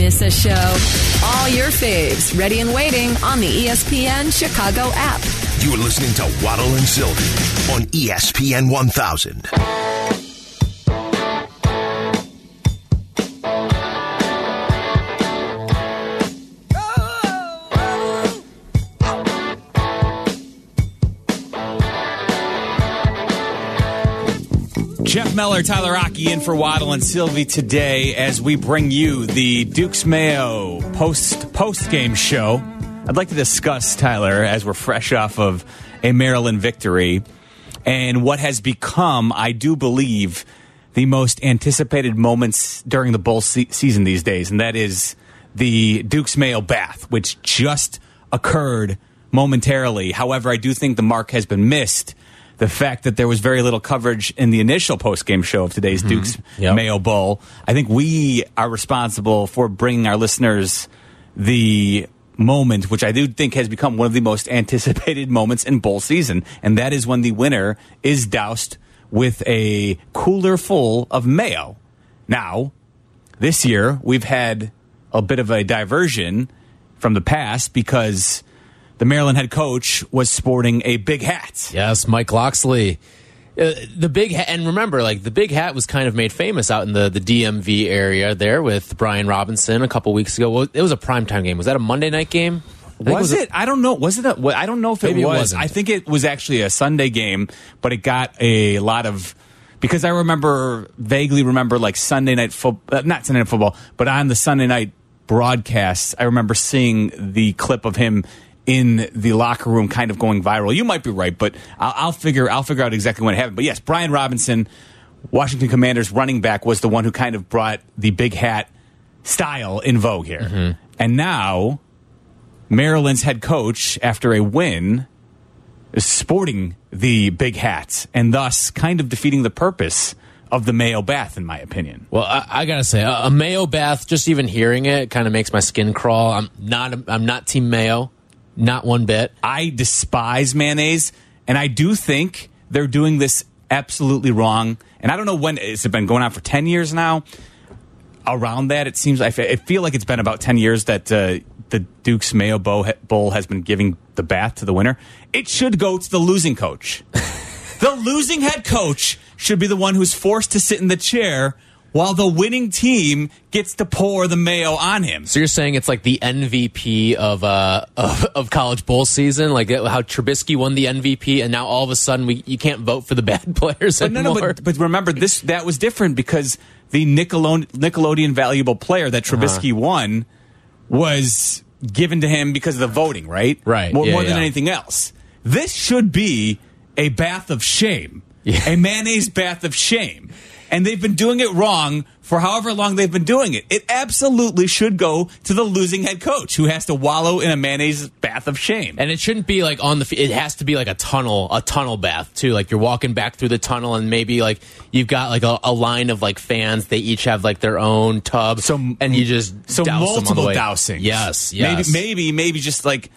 Miss a show? All your faves ready and waiting on the ESPN Chicago app. You're listening to Waddle and Silvy on ESPN 1000. Meller, Tyler Rocky in for Waddle and Silvy today as we bring you the Dukes Mayo post post game show. I'd like to discuss Tyler as we're fresh off of a Maryland victory and what has become, I do believe, the most anticipated moments during the bowl se- season these days, and that is the Dukes Mayo bath, which just occurred momentarily. However, I do think the mark has been missed. The fact that there was very little coverage in the initial post game show of today's mm-hmm. Dukes Yep. Mayo Bowl, I think we are responsible for bringing our listeners the moment, which I do think has become one of the most anticipated moments in bowl season, and that is when the winner is doused with a cooler full of mayo. Now, this year we've had a bit of a diversion from the past because the Maryland head coach was sporting a big hat. Yes, Mike Locksley. Uh, the big hat, and remember, like the big hat was kind of made famous out in the, the DMV area there with Brian Robinson a couple weeks ago. Well, it was a primetime game. Was that a Monday night game? I Was it? I don't know. Was it? A, I don't know if it it was. wasn't. I think it was actually a Sunday game, but it got a lot of because I remember vaguely remember like Sunday night football, uh, not Sunday night football, but on the Sunday night broadcasts, I remember seeing the clip of him in the locker room, kind of going viral. You might be right, but I'll, I'll figure I'll figure out exactly when it happened. But yes, Brian Robinson, Washington Commanders running back, was the one who kind of brought the big hat style in vogue here, Mm-hmm. and now. Maryland's head coach, after a win, is sporting the big hat and thus kind of defeating the purpose of the Mayo bath, in my opinion. Well, I, I gotta say, a, a mayo bath. Just even hearing it kind of makes my skin crawl. I'm not. I'm not team mayo, not one bit. I despise mayonnaise, and I do think they're doing this absolutely wrong. And I don't know when it's been going on for ten years now. Around that, it seems I feel like it's been about ten years that uh, the Duke's Mayo Bowl Bowl has been giving the bath to the winner. It should go to the losing coach. the losing head coach should be the one who's forced to sit in the chair while the winning team gets to pour the mayo on him. So you're saying it's like the MVP of uh of, of college bowl season, like how Trubisky won the MVP, and now all of a sudden we you can't vote for the bad players But no, anymore. no, but, but remember this that was different because the Nickelode- Nickelodeon valuable player that Trubisky Uh-huh. won was given to him because of the voting, right? Right, More, yeah, more than anything else. This should be a bath of shame, Yeah. a mayonnaise bath of shame. And they've been doing it wrong for however long they've been doing it. It absolutely should go to the losing head coach who has to wallow in a mayonnaise bath of shame. And it shouldn't be like on the. It has to be like a tunnel, a tunnel bath too. Like you're walking back through the tunnel, and maybe like you've got like a, a line of like fans. They each have like their own tub, So and you just so douse them on the multiple way. dousings. Yes, yes. Maybe maybe maybe just like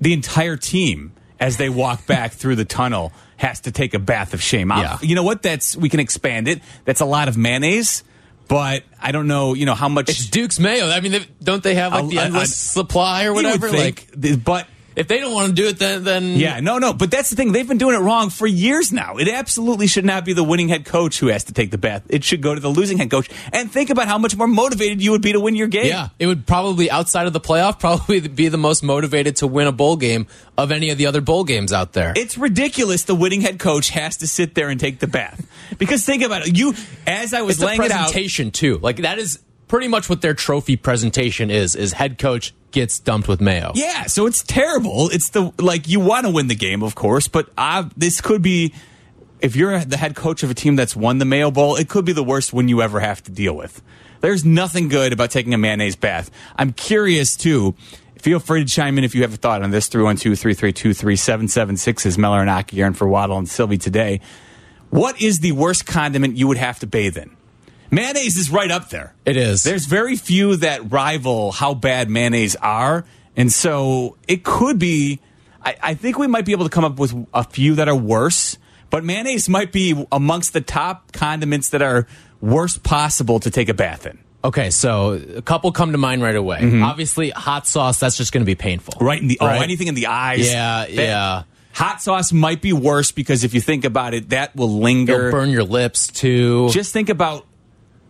the entire team as they walk back through the tunnel has to take a bath of shame. I'll- Yeah. You know what? That's we can expand it. That's a lot of mayonnaise, but I don't know. You know how much. It's Duke's Mayo. I mean, they, don't they have like the endless supply or whatever? think, Like, but if they don't want to do it, then then Yeah, no, no, but that's the thing. They've been doing it wrong for years now. It absolutely should not be the winning head coach who has to take the bath. It should go to the losing head coach. And think about how much more motivated you would be to win your game. Yeah, it would probably outside of the playoff probably be the most motivated to win a bowl game of any of the other bowl games out there. It's ridiculous the winning head coach has to sit there and take the bath. Because think about it. You, as I was it's laying it out, presentation too. Like that is pretty much what their trophy presentation is. Is head coach gets dumped with mayo. Yeah, so it's terrible. It's the like you want to win the game, of course, but I, this could be if you're the head coach of a team that's won the Mayo Bowl, it could be the worst one you ever have to deal with. There's nothing good about taking a mayonnaise bath. I'm curious too. Feel free to chime in if you have a thought on this. 312 332 3776 is Meller and Aki Aaron for Waddle and Silvy today. What is the worst condiment you would have to bathe in? Mayonnaise is right up there. It is. There's very few that rival how bad mayonnaise are. And so it could be, I, I think we might be able to come up with a few that are worse, but mayonnaise might be amongst the top condiments that are worst possible to take a bath in. Okay, so a couple come to mind right away. Mm-hmm. Obviously, hot sauce. That's just going to be painful. Right in the Right. oh, anything in the eyes. Yeah, That- yeah. Hot sauce might be worse because if you think about it, that will linger. It'll burn your lips too. Just think about.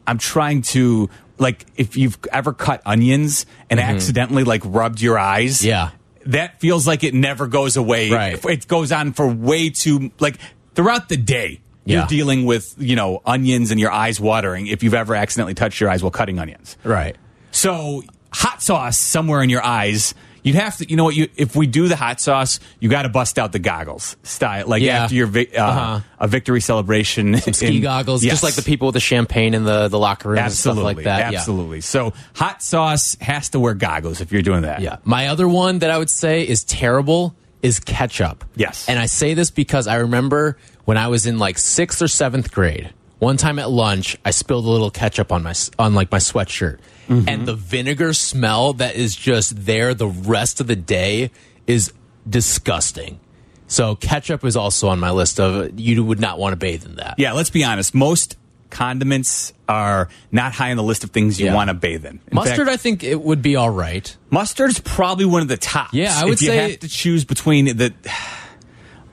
I'm trying to like if you've ever cut onions and accidentally like rubbed your eyes. Mm-hmm. Yeah. that feels like it never goes away. Right. It goes on for way too like throughout the day. Yeah. You're dealing with you know onions and your eyes watering if you've ever accidentally touched your eyes while cutting onions. right. So hot sauce somewhere in your eyes. You'd have to, you know what? You if we do the hot sauce, you got to bust out the goggles style, like Yeah. after your vi- uh, Uh-huh. a victory celebration, Ski in- goggles, Yes. just like the people with the champagne in the, the locker room Absolutely, and stuff like that. Yeah. absolutely. So hot sauce has to wear goggles if you're doing that. Yeah. My other one that I would say is terrible is ketchup. Yes. And I say this because I remember when I was in like sixth or seventh grade, one time at lunch, I spilled a little ketchup on my s- on like my sweatshirt, Mm-hmm. and the vinegar smell that is just there the rest of the day is disgusting. So ketchup is also on my list of you would not want to bathe in that. Yeah, let's be honest. Most condiments are not high on the list of things you Yeah. want to bathe in. in Mustard, fact, I think it would be all right. Mustard's probably one of the tops. Yeah, I would if you say- have to choose between the.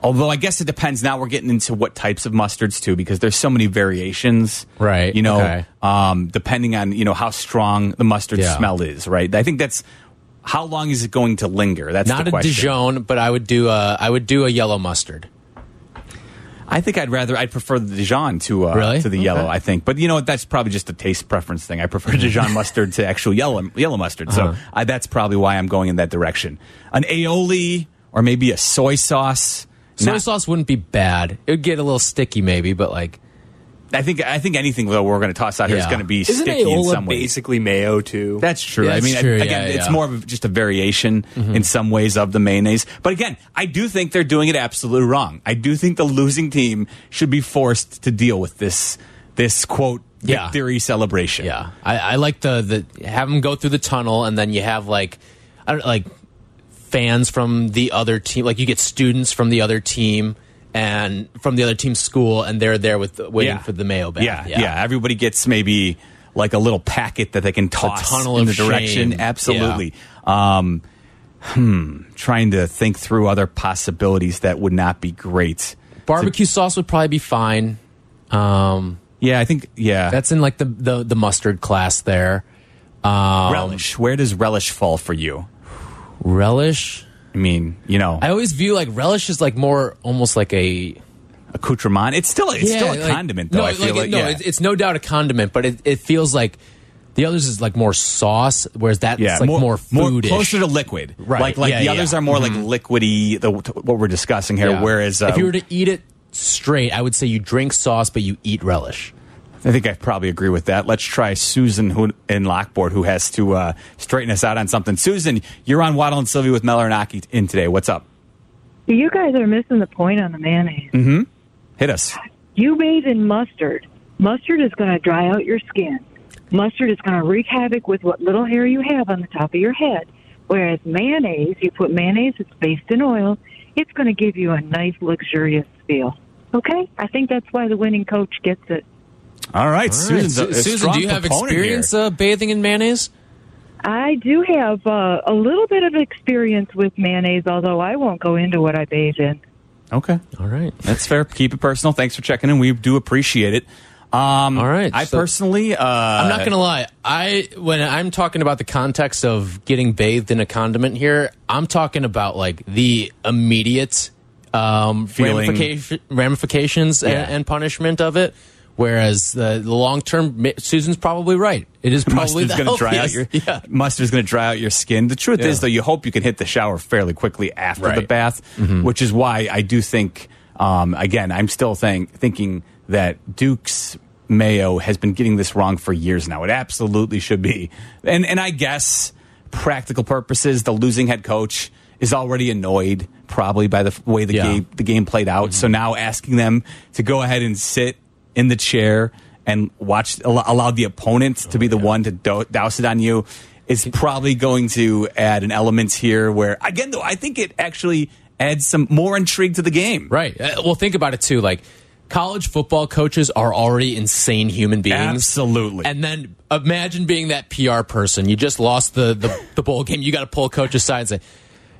Although I guess it depends. Now we're getting into what types of mustards too, because there's so many variations. Right, You know, okay. um, depending on you know how strong the mustard Yeah. smell is. Right. I think that's how long is it going to linger. That's Not a question. Dijon, but I would do a I would do a yellow mustard. I think I'd rather I'd prefer the Dijon to uh, Really? to the Okay. yellow. I think, but you know what? That's probably just a taste preference thing. I prefer Dijon mustard to actual yellow yellow mustard. So Uh-huh. I, that's probably why I'm going in that direction. An aioli or maybe a soy sauce. Soy Not- sauce wouldn't be bad. It would get a little sticky, maybe, but like I think I think anything though we're going to toss out here is Yeah. going to be Isn't sticky in Aola some ways. basically mayo too? That's true. Yeah, I that's mean, true. again, Yeah, it's yeah. Mm-hmm. more of just a variation in some ways of the mayonnaise. But again, I do think they're doing it absolutely wrong. I do think the losing team should be forced to deal with this this quote Yeah. victory celebration. yeah. I, I like the the have them go through the tunnel, and then you have like I don't like fans from the other team. Like you get students from the other team and from the other team's school, and they're there with waiting Yeah. for the mayo bath. Yeah, yeah, Everybody gets maybe like a little packet that they can toss tunnel in the direction. shame. Absolutely. Um, hmm. Trying to think through other possibilities that would not be great. Barbecue sauce would probably be fine. Um, Yeah, I think. Yeah, that's in like the the, the mustard class there. Um, relish. Where does relish fall for you? Relish. I mean, you know, I always view like relish is like more almost like a accoutrement. It's still it's still a like- condiment, though. No, I feel like, no, yeah. it's, it's no doubt a condiment, but it, it feels like the others is like more sauce, whereas that's yeah, like more, food closer to liquid. Right, Like like yeah, the yeah. others are more like liquidy. The what we're discussing here. Whereas uh, if you were to eat it straight, I would say you drink sauce, but you eat relish. I think I probably agree with that. Let's try Susan who, in Lockport, who has to uh, straighten us out on something. Susan, you're on Waddle and Silvy with Mel and Aki in today. What's up? You guys are missing the point on the mayonnaise. Hit us. You bathe in mustard. Mustard is going to dry out your skin. Mustard is going to wreak havoc with what little hair you have on the top of your head. Whereas mayonnaise, you put mayonnaise, it's based in oil, it's going to give you a nice, luxurious feel. Okay? I think that's why the winning coach gets it. All right, Susan's a, a Susan, do you have experience uh, bathing in mayonnaise? I do have uh, a little bit of experience with mayonnaise, although I won't go into what I bathe in. Okay, All right. that's fair. Keep it personal. Thanks for checking in. We do appreciate it. Um, All right, I so- personally, uh, I'm not gonna lie. I when I'm talking about the context of getting bathed in a condiment here, I'm talking about like the immediate um, Feeling- ramification, ramifications Yeah. and, and punishment of it. Whereas the, the long term, Susan's probably right. It is probably mustard's going to dry out your yeah. mustard's going to dry out your skin. The truth Yeah. is, though, you hope you can hit the shower fairly quickly after the Right. Mm-hmm. bath, which is why I do think. Um, again, I'm still think, thinking that Duke's mayo has been getting this wrong for years now. It absolutely should be, and and I guess practical purposes, the losing head coach is already annoyed probably by the way the Yeah. game the game played out. So now asking them to go ahead and sit in the chair and watch allow, allow the opponent to be the one to do, douse it on you is probably going to add an element here where again though I think it actually adds some more intrigue to the game. Right. Uh, well, think about it too. Like college football coaches are already insane human beings. Absolutely. And then imagine being that PR person. You just lost the the, the bowl game. You got to pull a coach aside and say,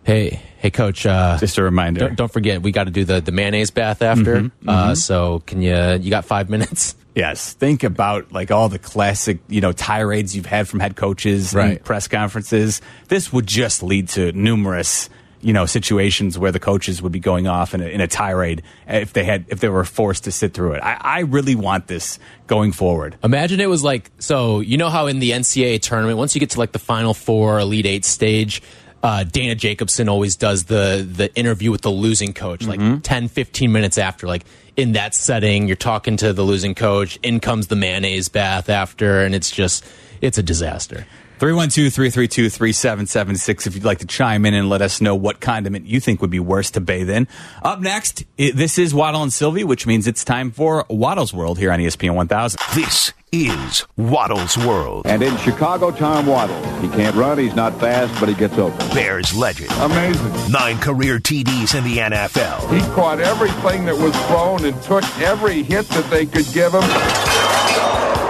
"Hey, hey, coach, uh, Just a reminder. don't, don't forget we got to do the the mayonnaise bath after. Mm-hmm, Uh, so can you you got five minutes? Yes, think about like all the classic, you know, tirades you've had from head coaches Right. and press conferences. This would just lead to numerous, you know, situations where the coaches would be going off in a, in a tirade if they had if they were forced to sit through it. I, I really want this going forward. Imagine it was like so. You know how in the NCAA tournament, once you get to like the Final Four, Elite Eight stage, uh, Dana Jacobson always does the the interview with the losing coach, like 10, 15 minutes after. Like in that setting, you're talking to the losing coach. In comes the mayonnaise bath after, and it's just it's a disaster. 312 332 3776 if you'd like to chime in and let us know what condiment you think would be worse to bathe in. Up next, i this is Waddle and Silvy, which means it's time for Waddle's World here on ESPN 1000. This is Waddle's World. And in Chicago, Tom Waddle. He can't run, he's not fast, but he gets open. Bears legend. Amazing. Nine career TDs in the NFL. He caught everything that was thrown and took every hit that they could give him.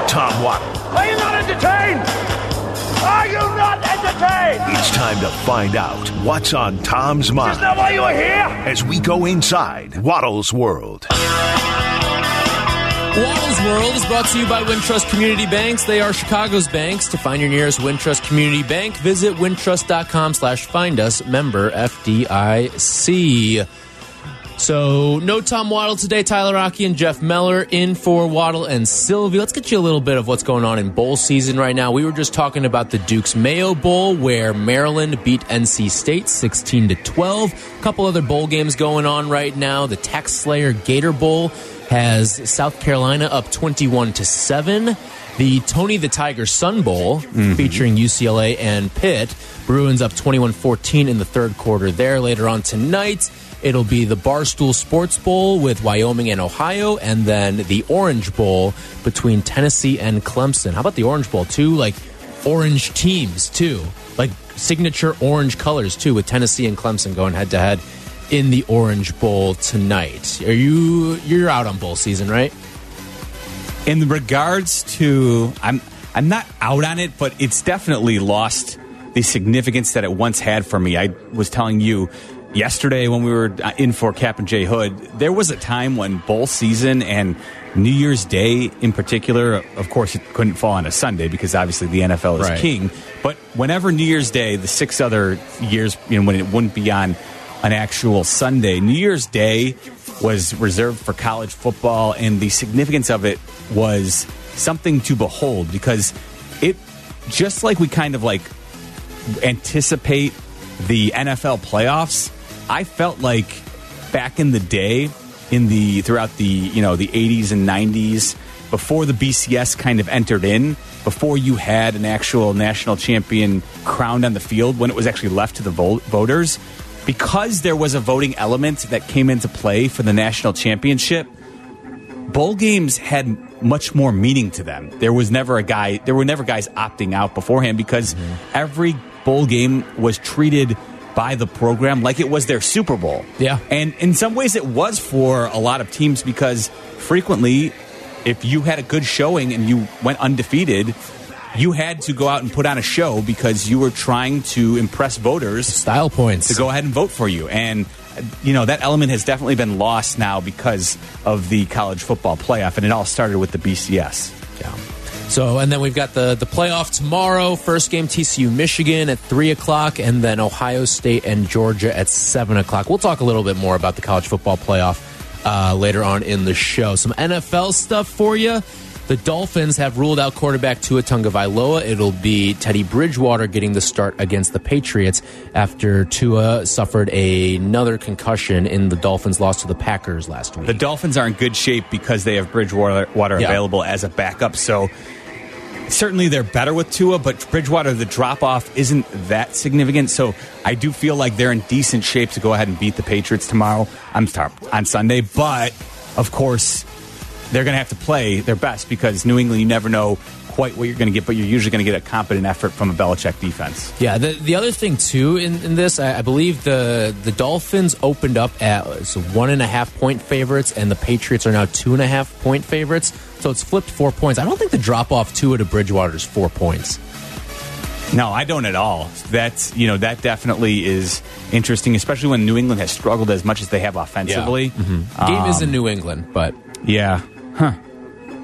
Tom Waddle. Are you not entertained? Are you not entertained? It's time to find out what's on Tom's mind. Is that why you are here? as we go inside Waddle's World. Waddle's World is brought to you by Wintrust Community Banks. They are Chicago's banks. To find your nearest Wintrust Community Bank, visit wintrust.com slash find us, member FDIC. So, no Tom Waddle today. Tyler Rocky and Jeff Meller in for Waddle and Silvy. Let's get you a little bit of what's going on in bowl season right now. We were just talking about the Duke's Mayo Bowl, where Maryland beat NC State 16 to 12. A couple other bowl games going on right now. The Tax Slayer Gator Bowl has South Carolina up 21 to 7. The Tony the Tiger Sun Bowl mm-hmm. featuring UCLA and Pitt. Bruins up 21-14 in the third quarter there. Later on tonight, it'll be the Barstool Sports Bowl with Wyoming and Ohio and then the Orange Bowl between Tennessee and Clemson. How about the Orange Bowl? Two like orange teams too. Like signature orange colors too with Tennessee and Clemson going head to head in the Orange Bowl tonight. Are you you're out on bowl season, right? in regards to I'm I'm not out on it, but it's definitely lost the significance that it once had for me. I was telling you yesterday when we were uh, in for Kap and J Hood, there was a time when bowl season and New Year's Day in particular, of course, it couldn't fall on a Sunday because obviously the NFL is Right. king. But whenever New Year's Day, the six other years, you know, when it wouldn't be on an actual Sunday, New Year's Day was reserved for college football, and the significance of it was something to behold because it just like we kind of like anticipate the NFL playoffs. I felt like back in the day, in the throughout the you know the 80s and 90s, before the BCS kind of entered in, before you had an actual national champion crowned on the field, when it was actually left to the voters, because there was a voting element that came into play for the national championship bowl games had much more meaning to them. There was never a guy, there were never guys opting out beforehand because mm-hmm. every bowl game was treated by the program like it was their Super Bowl. Yeah. And in some ways it was for a lot of teams because frequently if you had a good showing and you went undefeated, you had to go out and put on a show because you were trying to impress voters Style points. to go ahead and vote for you. And, you know, that element has definitely been lost now because of the college football playoff. And it all started with the BCS. Yeah. So, and then we've got the the playoff tomorrow. First game TCU Michigan at three o'clock, and then Ohio State and Georgia at seven o'clock. We'll talk a little bit more about the college football playoff uh, later on in the show. Some NFL stuff for you. The Dolphins have ruled out quarterback Tua Tagovailoa. It'll be Teddy Bridgewater getting the start against the Patriots after Tua suffered another concussion in the Dolphins' loss to the Packers last week. The Dolphins are in good shape because they have Bridgewater water Yeah. available as a backup. So certainly they're better with Tua, but Bridgewater, the drop off isn't that significant. So I do feel like they're in decent shape to go ahead and beat the Patriots tomorrow. I'm sorry, on Sunday. But of course, they're going to have to play their best because New England, you never know quite what you're going to get, but you're usually going to get a competent effort from a Belichick defense. Yeah, the the other thing too in, in this, I, I believe the the Dolphins opened up at so one and a half point favorites, and the Patriots are now two and a half point favorites. So it's flipped four points. I don't think the drop off two to Bridgewater is four points. No, I don't at all. That's you know that definitely is interesting, especially when New England has struggled as much as they have offensively. Mm-hmm. Game is in New England, but Yeah, huh?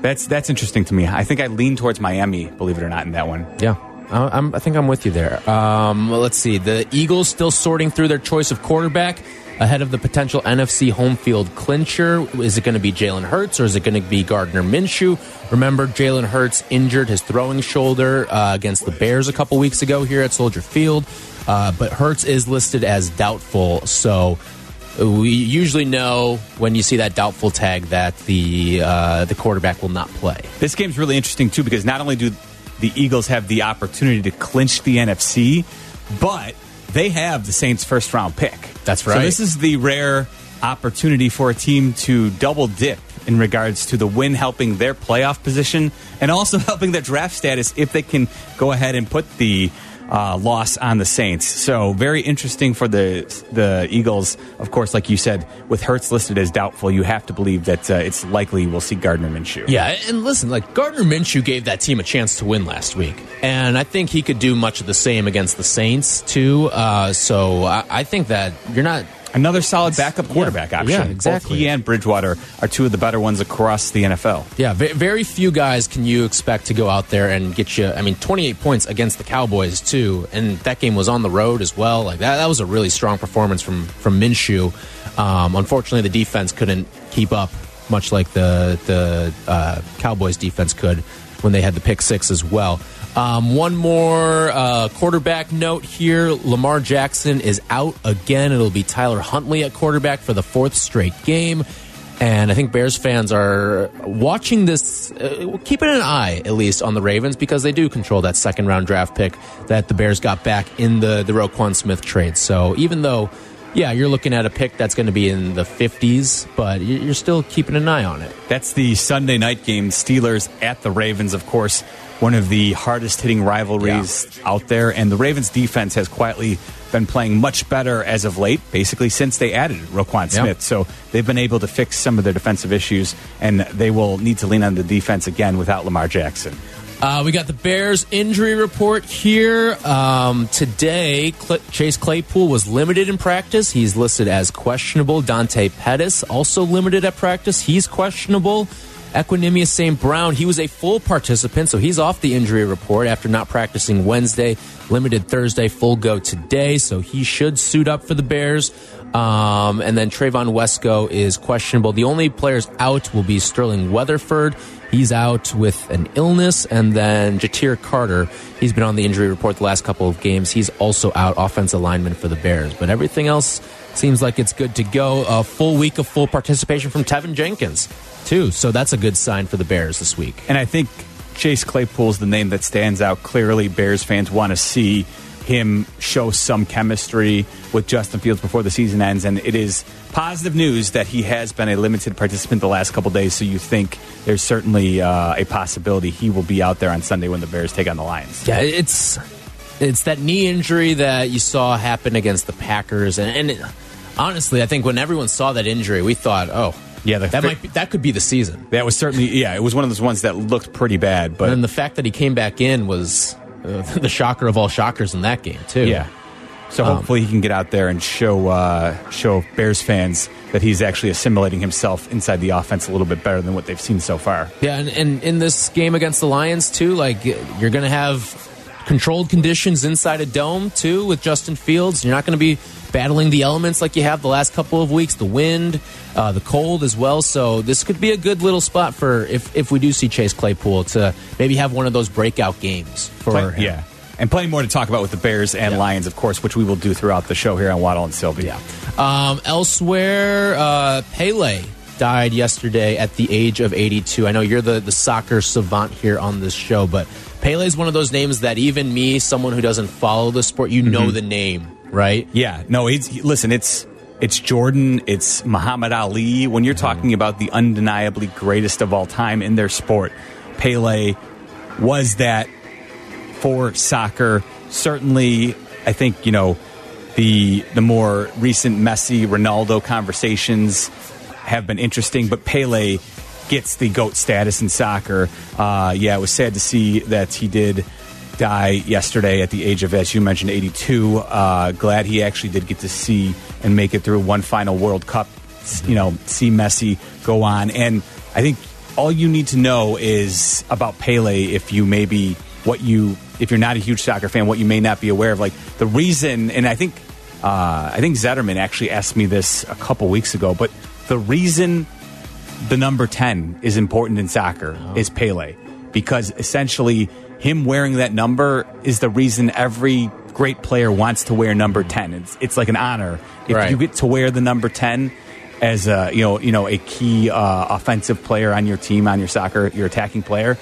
That's that's interesting to me. I think I lean towards Miami, believe it or not, in that one. Yeah, I- I'm, I think I'm with you there. Um, well, let's see. The Eagles still sorting through their choice of quarterback ahead of the potential NFC home field clincher. Is it going to be Jalen Hurts or is it going to be Gardner Minshew? Remember, Jalen Hurts injured his throwing shoulder uh, against the Bears a couple weeks ago here at Soldier Field, uh, but Hurts is listed as doubtful. So we usually know when you see that doubtful tag that the uh, the quarterback will not play. This game's really interesting too because not only do the Eagles have the opportunity to clinch the NFC, but they have the Saints' first round pick. That's right. So this is the rare opportunity for a team to double dip in regards to the win helping their playoff position and also helping their draft status if they can go ahead and put the uh, loss on the Saints. So very interesting for the the Eagles. Of course, like you said, with Hurts listed as doubtful, you have to believe that uh, it's likely we'll see Gardner Minshew. Yeah, and listen, like Gardner Minshew gave that team a chance to win last week, and I think he could do much of the same against the Saints too. Uh, so I, I think that you're not. Another solid backup quarterback yeah, option. yeah, exactly. Both he and Bridgewater are two of the better ones across the NFL. Yeah, ve- very few guys can you expect to go out there and get you. I mean, 28 points against the Cowboys too, and that game was on the road as well. Like that, that was a really strong performance from from Minshew. Um, unfortunately, the defense couldn't keep up, much like the the uh, Cowboys defense could when they had the pick six as well. Um, one more uh, quarterback note here: Lamar Jackson is out again. It'll be Tyler Huntley at quarterback for the fourth straight game. And I think Bears fans are watching this, uh, keeping an eye at least on the Ravens because they do control that second round draft pick that the Bears got back in the the Roquan Smith trade. So even though, yeah, you're looking at a pick that's going to be in the 50s, but you- you're still keeping an eye on it. That's the Sunday night game. Steelers at the Ravens, of course, one of the hardest hitting rivalries out there. And the Ravens defense has quietly been playing much better as of late, basically since they added Roquan Yeah. Smith. So they've been able to fix some of their defensive issues, and they will need to lean on the defense again without Lamar Jackson. Uh, we got the Bears injury report here. Um, today, Cl- Chase Claypool was limited in practice. He's listed as questionable. Dante Pettis also limited at practice. He's questionable. Equanimeous St. Brown, he was a full participant, so he's off the injury report after not practicing Wednesday. Limited Thursday, full go today, so he should suit up for the Bears. Um, and then Trevon Wesco is questionable. The only players out will be Sterling Weatherford. He's out with an illness. And then Ja'Tyre Carter, he's been on the injury report the last couple of games. He's also out, offensive lineman for the Bears. But everything else seems like it's good to go. A full week of full participation from Teven Jenkins, too. So that's a good sign for the Bears this week. And I think Chase Claypool's the name that stands out. Clearly, Bears fans want to see him show some chemistry with Justin Fields before the season ends. And it is positive news that he has been a limited participant the last couple days. So you think there's certainly uh, a possibility he will be out there on Sunday when the Bears take on the Lions. Yeah, it's it's that knee injury that you saw happen against the Packers, and, and it, honestly, I think when everyone saw that injury, we thought, oh, Yeah, the that might be, that could be the season. That was certainly, yeah, it was one of those ones that looked pretty bad. But And then the fact that he came back in was uh, the shocker of all shockers in that game too. Yeah. So Um, hopefully he can get out there and show uh, show Bears fans that he's actually assimilating himself inside the offense a little bit better than what they've seen so far. Yeah, and, and in this game against the Lions too, like you're going to have controlled conditions inside a dome too with Justin Fields. You're not going to be battling the elements like you have the last couple of weeks, the wind, uh, the cold as well. So this could be a good little spot for if if we do see Chase Claypool to maybe have one of those breakout games for Play- him. yeah. And plenty more to talk about with the Bears and Yeah. Lions, of course, which we will do throughout the show here on Waddle and Silvy. Yeah. Um, elsewhere, uh, Pele died yesterday at the age of 82. I know you're the, the soccer savant here on this show, but Pele is one of those names that even me, someone who doesn't follow the sport, you know the name, right? Yeah. No, he's, he- listen, it's it's Jordan, it's Muhammad Ali. When you're talking about the undeniably greatest of all time in their sport, Pele was that for soccer. Certainly, I think you know the the more recent Messi Ronaldo conversations have been interesting, but Pele gets the goat status in soccer. Uh, yeah, it was sad to see that he did die yesterday at the age of, as you mentioned, 82. Uh, glad he actually did get to see and make it through one final World Cup. You know, see Messi go on, and I think all you need to know is about Pele if you maybe what you if you're not a huge soccer fan, what you may not be aware of. Like the reason, and I think uh, I think Zetterman actually asked me this a couple weeks ago, but the reason the number 10 is important in soccer is Pele because essentially him wearing that number is the reason every great player wants to wear number 10 it's, it's like an honor if Right. you get to wear the number 10 as a you know you know a key uh, offensive player on your team on your soccer your attacking player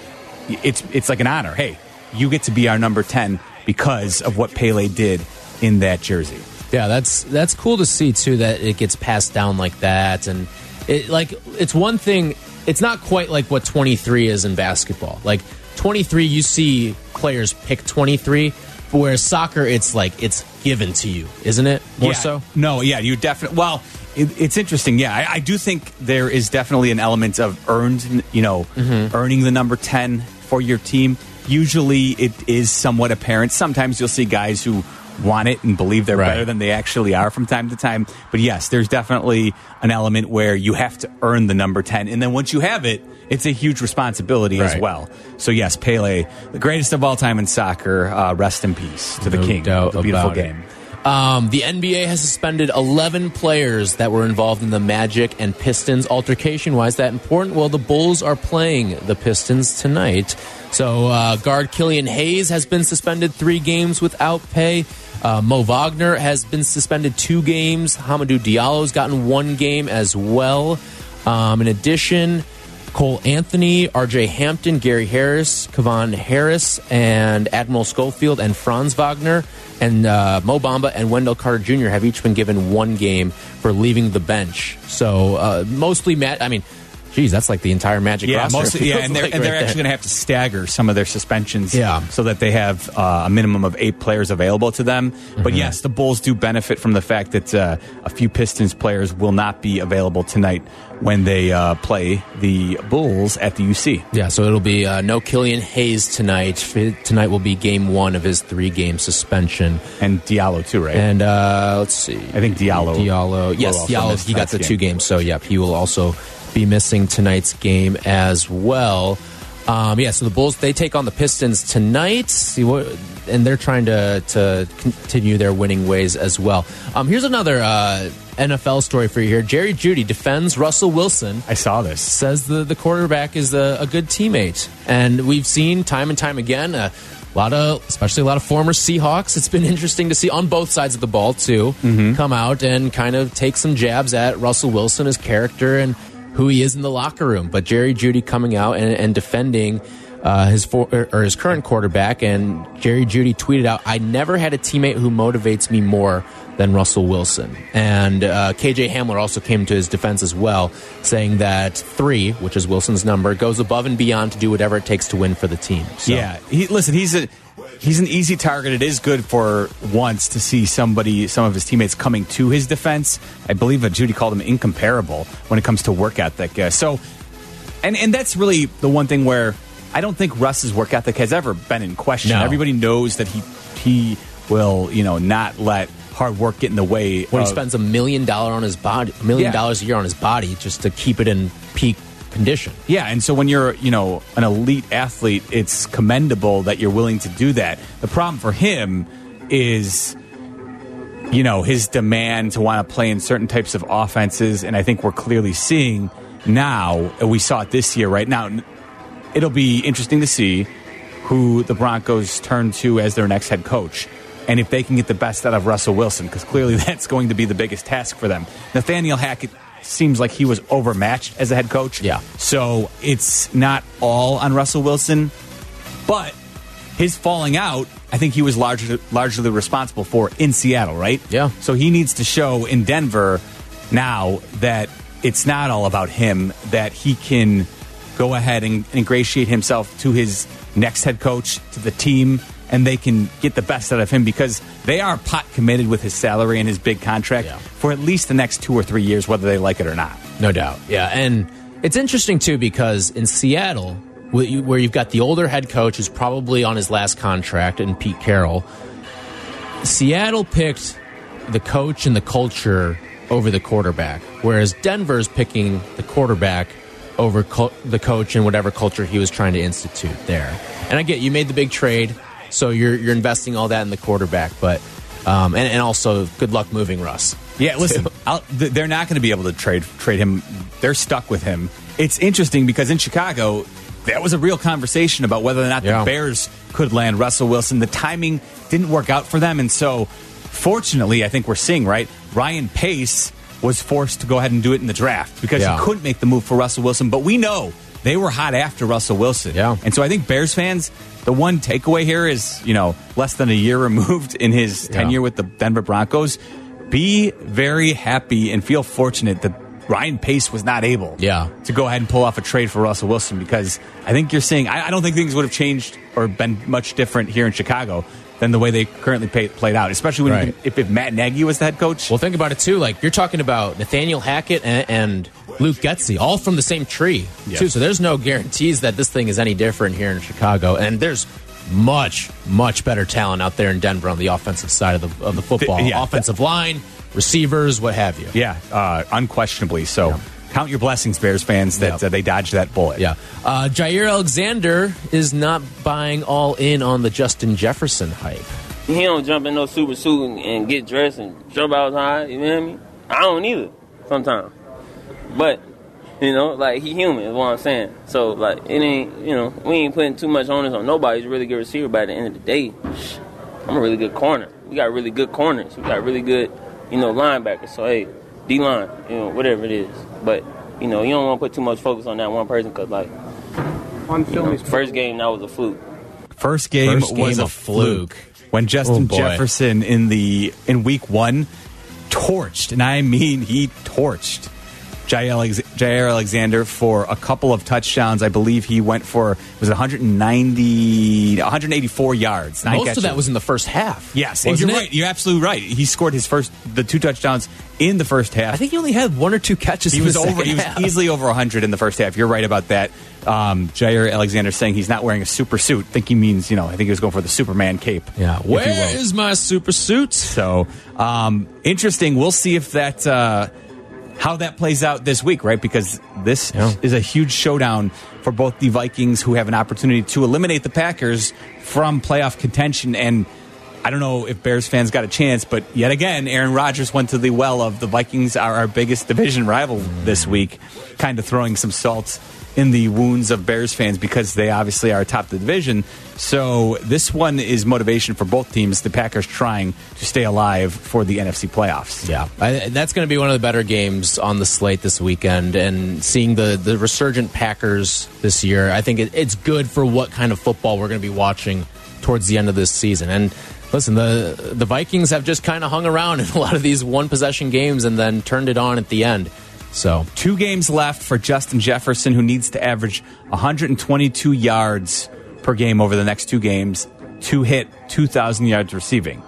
it's it's like an honor hey you get to be our number 10 because of what Pele did in that jersey Yeah, that's that's cool to see too that it gets passed down like that, and it like it's one thing. It's not quite like what 23 is in basketball. Like 23, you see players pick 23, but whereas soccer, it's like it's given to you, isn't it? More Yeah. so. No, yeah, you definitely. Well, it, it's interesting. Yeah, I, I do think there is definitely an element of earned, you know, Mm-hmm. earning the number 10 for your team. Usually it is somewhat apparent. Sometimes you'll see guys who want it and believe they're Right. better than they actually are from time to time. But yes, there's definitely an element where you have to earn the number 10. And then once you have it, it's a huge responsibility as well. So yes, Pele, the greatest of all time in soccer, uh, rest in peace to the king. doubt the beautiful game. Um, the NBA has suspended 11 players that were involved in the Magic and Pistons altercation. Why is that important? Well, the Bulls are playing the Pistons tonight. So, uh, guard Killian Hayes has been suspended three games without pay. Uh, Mo Wagner has been suspended two games. Hamidou Diallo's gotten one game as well. Um, in addition, Cole Anthony, RJ Hampton, Gary Harris, Kevon Harris, and Admiral Schofield and Franz Wagner and uh, Mo Bamba and Wendell Carter Jr. have each been given one game for leaving the bench. So uh, mostly, Matt. I mean, geez, that's like the entire Magic Yeah, roster. mostly. Yeah, and they're, like and they're right actually going to have to stagger some of their suspensions. Yeah. so that they have uh, a minimum of eight players available to them. Mm-hmm. But yes, the Bulls do benefit from the fact that uh, a few Pistons players will not be available tonight when they uh, play the Bulls at the UC. Yeah, so it'll be uh, no Killian Hayes tonight. Tonight will be game one of his three-game suspension. And Diallo too, right? And uh, let's see. I think Diallo Diallo. Yes, Diallo. He got the game. two games. So, yep, he will also be missing tonight's game as well. Um, yeah, so the Bulls they take on the Pistons tonight. And they're trying to to continue their winning ways as well. Um, here's another uh, NFL story for you here. Jerry Jeudy defends Russell Wilson I saw this. says the, the quarterback is a, a good teammate. And we've seen time and time again uh, a lot of, especially a lot of former Seahawks. It's been interesting to see on both sides of the ball, too, come out and kind of take some jabs at Russell Wilson, his character, and who he is in the locker room. But Jerry Jeudy coming out and, and defending. Uh, his for, or, his current quarterback and Jerry Jeudy tweeted out, "I never had a teammate who motivates me more than Russell Wilson." And uh, KJ Hamler also came to his defense as well, saying that three, which is Wilson's number, goes above and beyond to do whatever it takes to win for the team. So, Yeah, he, listen, he's a he's an easy target. It is good for once to see somebody, some of his teammates coming to his defense. I believe that Jeudy called him incomparable when it comes to work ethic. Uh, so, and and that's really the one thing where I don't think Russ's work ethic has ever been in question. No. Everybody knows that he he will you know not let hard work get in the way. when he spends a million dollar on his body, a million Yeah. dollars a year on his body just to keep it in condition. Yeah, and so when you're, you know, an elite athlete, it's commendable that you're willing to do that. The problem for him is you know, his demand to want to play in certain types of offenses and I think we're clearly seeing now, we saw it this year right now. It'll be interesting to see who the Broncos turn to as their next head coach. And if they can get the best out of Russell Wilson, because clearly that's going to be the biggest task for them. Nathaniel Hackett seems like he was overmatched as a head coach. Yeah. So it's not all on Russell Wilson, but his falling out, I think he was largely largely responsible for in Seattle, right? Yeah. So he needs to show in Denver now that it's not all about him, that he can go ahead and ingratiate himself to his next head coach, to the team, and they can get the best out of him because they are pot committed with his salary and his big contract Yeah. for at least the next two or three years, whether they like it or not. No doubt. Yeah. And it's interesting, too, because in Seattle, where you- where you've got the older head coach who's probably on his last contract, and Pete Carroll, Seattle picked the coach and the culture over the quarterback, whereas Denver's picking the quarterback over co- the coach and whatever culture he was trying to institute there. And I get you made the big trade, so you're you're investing all that in the quarterback, but um, and, and also good luck moving Russ. Yeah, listen, th- they're not going to be able to trade trade him. They're stuck with him. It's interesting because in Chicago, that was a real conversation about whether or not Yeah. the Bears could land Russell Wilson. The timing didn't work out for them, and so fortunately, I think we're seeing right. Ryan Pace was forced to go ahead and do it in the draft because Yeah. he couldn't make the move for Russell Wilson. But we know they were hot after Russell Wilson. Yeah. and so I think Bears fans. The one takeaway here is, you know, less than a year removed in his Yeah. tenure with the Denver Broncos. Be very happy and feel fortunate that Ryan Pace was not able Yeah. to go ahead and pull off a trade for Russell Wilson because I think you're seeing, I, I don't think things would have changed or been much different here in Chicago than the way they currently pay, played out, especially when Right. if, if Matt Nagy was the head coach. Well, think about it too. Like you're talking about Nathaniel Hackett and, and Luke Getsy, all from the same tree Yeah. too. So there's no guarantees that this thing is any different here in Chicago. And there's much, much better talent out there in Denver on the offensive side of the of the football, yeah. offensive line, receivers, what have you. yeah, uh, unquestionably. So count your blessings, Bears fans, that Yep. uh, they dodged that bullet. Yeah. Uh, Jaire Alexander is not buying all in on the Justin Jefferson hype. He don't jump in no super suit and, and get dressed and jump outside. You know what I mean? I don't either sometimes. But you know, like he human is what I'm saying. So like it ain't you know we ain't putting too much onus on nobody. He's a really good receiver. But at the end of the day, I'm a really good corner. We got really good corners. We got really good you know linebackers. So hey, D line, you know whatever it is. But you know you don't want to put too much focus on that one person because like On you know, first game that was a fluke. First game First was game a a fluke. fluke when Justin Oh. Jefferson in the in week one torched, and I mean he torched Jaire, Alexander for a couple of touchdowns. I believe he went for was it 190, 184 yards. Most of that was in the first half. yes, and you're it? right. You're absolutely right. He scored his first the two touchdowns in the first half. I think he only had one or two catches. He in was the over. He was easily over 100 in the first half. You're right about that. Um, Jaire Alexander saying he's not wearing a super suit. I think he means you know. I think he was going for the Superman cape. Yeah. Where my super suit? So um, interesting. We'll see if that uh, how that plays out this week, right? Because this Yeah. is a huge showdown for both the Vikings, who have an opportunity to eliminate the Packers from playoff contention. And I don't know if Bears fans got a chance, but yet again, Aaron Rodgers went to the well of the Vikings are our biggest division rival this week, kind of throwing some salt in the wounds of Bears fans because they obviously are atop the division. So this one is motivation for both teams. The Packers trying to stay alive for the NFC playoffs. Yeah, I, that's going to be one of the better games on the slate this weekend. And seeing the the resurgent Packers this year, I think it, it's good for what kind of football we're going to be watching towards the end of this season. And listen, the the Vikings have just kind of hung around in a lot of these one possession games and then turned it on at the end. So Two games left for Justin Jefferson, who needs to average 122 yards per game over the next two games to hit 2,000 yards receiving.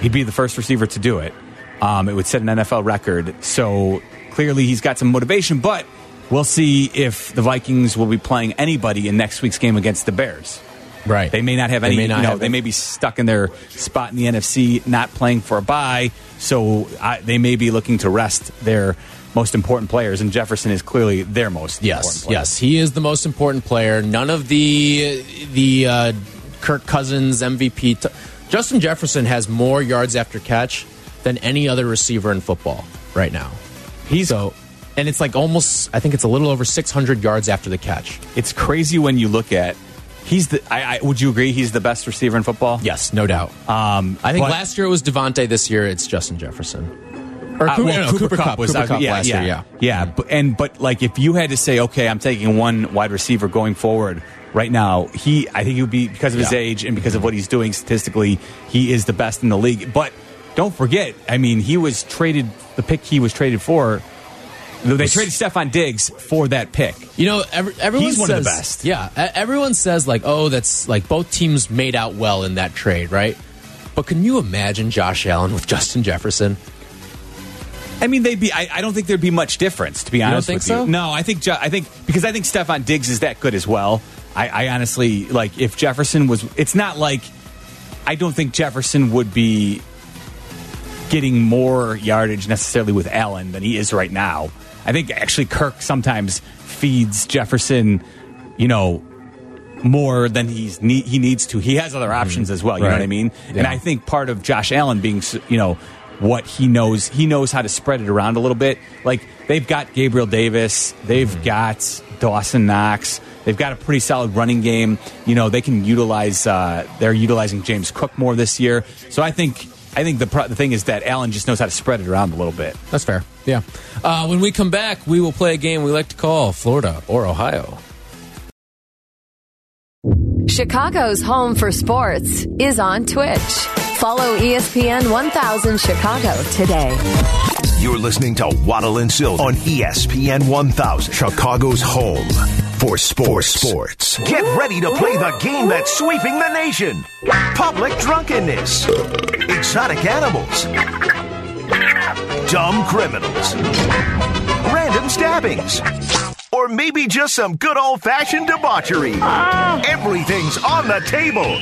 He'd be the first receiver to do it. Um, it would set an NFL record. So clearly he's got some motivation, but we'll see if the Vikings will be playing anybody in next week's game against the Bears. right, They may not have They any. may not you know, they may be stuck in their spot in the NFC, not playing for a bye. So I, they may be looking to rest their most important players, and Jefferson is clearly their most important Yes, player. yes, he is the most important player. None of the the uh, Kirk Cousins MVP. T- Justin Jefferson has more yards after catch than any other receiver in football right now. He's So, and it's like almost. I think it's a little over 600 yards after the catch. it's crazy when you look at. He's the. I, I, would you agree he's the best receiver in football? Yes, no doubt. Um, I think last year it was Davante. This year it's Justin Jefferson. Or Uh, Cooper, well, no, Cooper, Cooper Kupp Kupp was Cooper uh, Kupp yeah, last yeah, year, yeah. yeah. But, and but like if you had to say, okay, I'm taking one wide receiver going forward right now, he I think he would be because of his Yeah. age and because of what he's doing statistically, he is the best in the league. But don't forget, I mean, he was traded the pick he was traded for. They traded Stefon Diggs for that pick. You know, every, everyone He's says, one of the best. Yeah, everyone says like, oh, that's like both teams made out well in that trade, right? But can you imagine Josh Allen with Justin Jefferson? I mean, they'd be. I, I don't think there'd be much difference, to be don't honest think with so? you. No, I think. I think because I think Stefon Diggs is that good as well. I, I honestly like if Jefferson was. It's not like I don't think Jefferson would be getting more yardage necessarily with Allen than he is right now. I think actually Kirk sometimes feeds Jefferson, you know, more than he's ne- he needs to. He has other options mm-hmm. as well. You know what I mean? And I think part of Josh Allen being, you know, what he knows, he knows how to spread it around a little bit. Like they've got Gabriel Davis, they've Mm-hmm. got Dawson Knox, they've got a pretty solid running game. You know, they can utilize. Uh, they're utilizing James Cook more this year. So I think. I think the, pro- the thing is that Allen just knows how to spread it around a little bit. That's fair. Yeah. Uh, when we come back, we will play a game we like to call Florida or Ohio. Chicago's home for sports is on Twitch. Follow ESPN 1000 Chicago today. You're listening to Waddle and Silvy on ESPN 1000, Chicago's home for sports. sports. Get ready to play the game that's sweeping the nation. Public drunkenness, exotic animals, dumb criminals, random stabbings, or maybe just some good old fashioned debauchery. Ah. Everything's on the table.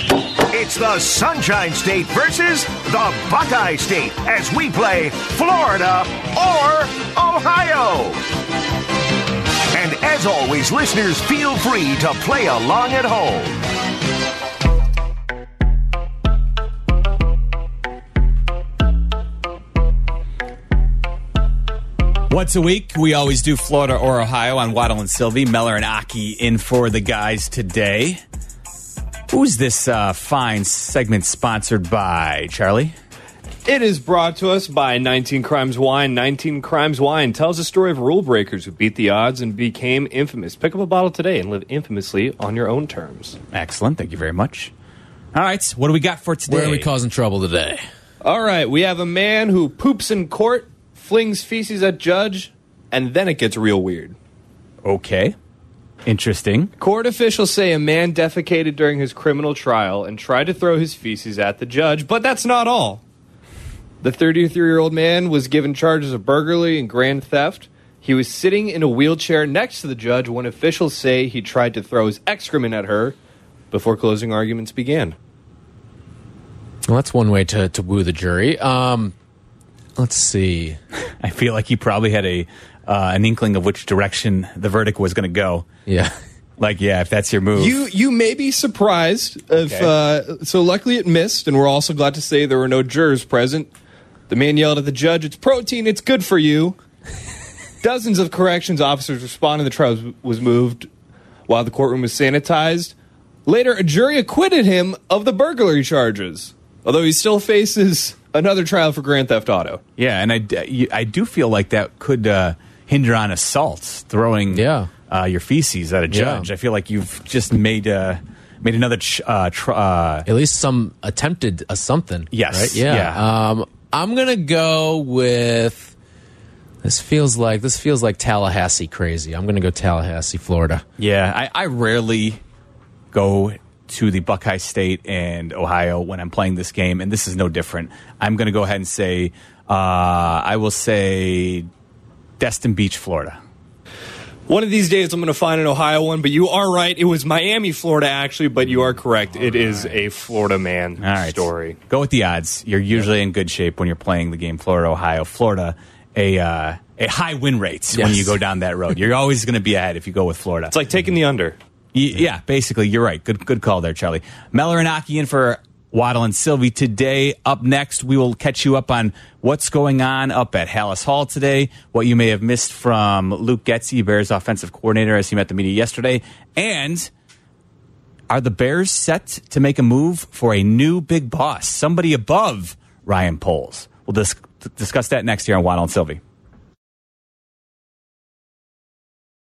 It's the Sunshine State versus the Buckeye State as we play Florida or Ohio. And as always, listeners, feel free to play along at home. Once a week, we always do Florida or Ohio on Waddle and Silvy. Meller and Aki in for the guys today. Who's this uh, fine segment sponsored by, Charlie? It is brought to us by 19 Crimes Wine. 19 Crimes Wine tells the story of rule breakers who beat the odds and became infamous. Pick up a bottle today and live infamously on your own terms. Excellent. Thank you very much. All right, what do we got for today? Where are we causing trouble today? All right, we have a man who poops in court, flings feces at judge, and then it gets real weird. Okay. Interesting. Court officials say a man defecated during his criminal trial and tried to throw his feces at the judge, but that's not all. The 33 year old man was given charges of burglary and grand theft. He was sitting in a wheelchair next to the judge when officials say he tried to throw his excrement at her before closing arguments began. Well, that's one way to, to woo the jury. Um, let's see. I feel like he probably had a uh, an inkling of which direction the verdict was going to go. Yeah. Like, yeah, if that's your move. You you may be surprised if uh, so. Luckily, it missed, and we're also glad to say there were no jurors present. The man yelled at the judge, "It's protein. It's good for you." Dozens of corrections officers responded. The trial was- was moved while the courtroom was sanitized. Later, a jury acquitted him of the burglary charges, although he still faces another trial for grand theft auto. Yeah, and I, d- you- I do feel like that could uh, hinder on assaults, throwing Yeah. uh, your feces at a judge. Yeah. I feel like you've just made uh, made another ch- uh, tr- uh, At least some attempted a something. Yes, Right? Yeah. yeah. Um, I'm gonna go with. This feels like this feels like Tallahassee crazy. I'm gonna go Tallahassee, Florida. Yeah, I, I rarely go to the Buckeye State and Ohio when I'm playing this game, and this is no different. I'm going to go ahead and say, uh, I will say Destin Beach, Florida. One of these days, I'm going to find an Ohio one, but you are right. It was Miami, Florida, actually, but you are correct. It is a Florida man All right. story. Go with the odds. You're usually in good shape when you're playing the game Florida, Ohio. Florida, a uh, a high win rate when you go down that road. You're always going to be ahead if you go with Florida. It's like taking the under. Yeah, basically, you're right. Good, good call there, Charlie. Meller and Aki in for Waddle and Silvy today. Up next, we will catch you up on what's going on up at Halas Hall today, what you may have missed from Luke Getsy, Bears offensive coordinator, as he met the media yesterday, and are the Bears set to make a move for a new big boss, somebody above Ryan Poles? We'll dis- discuss that next year on Waddle and Silvy.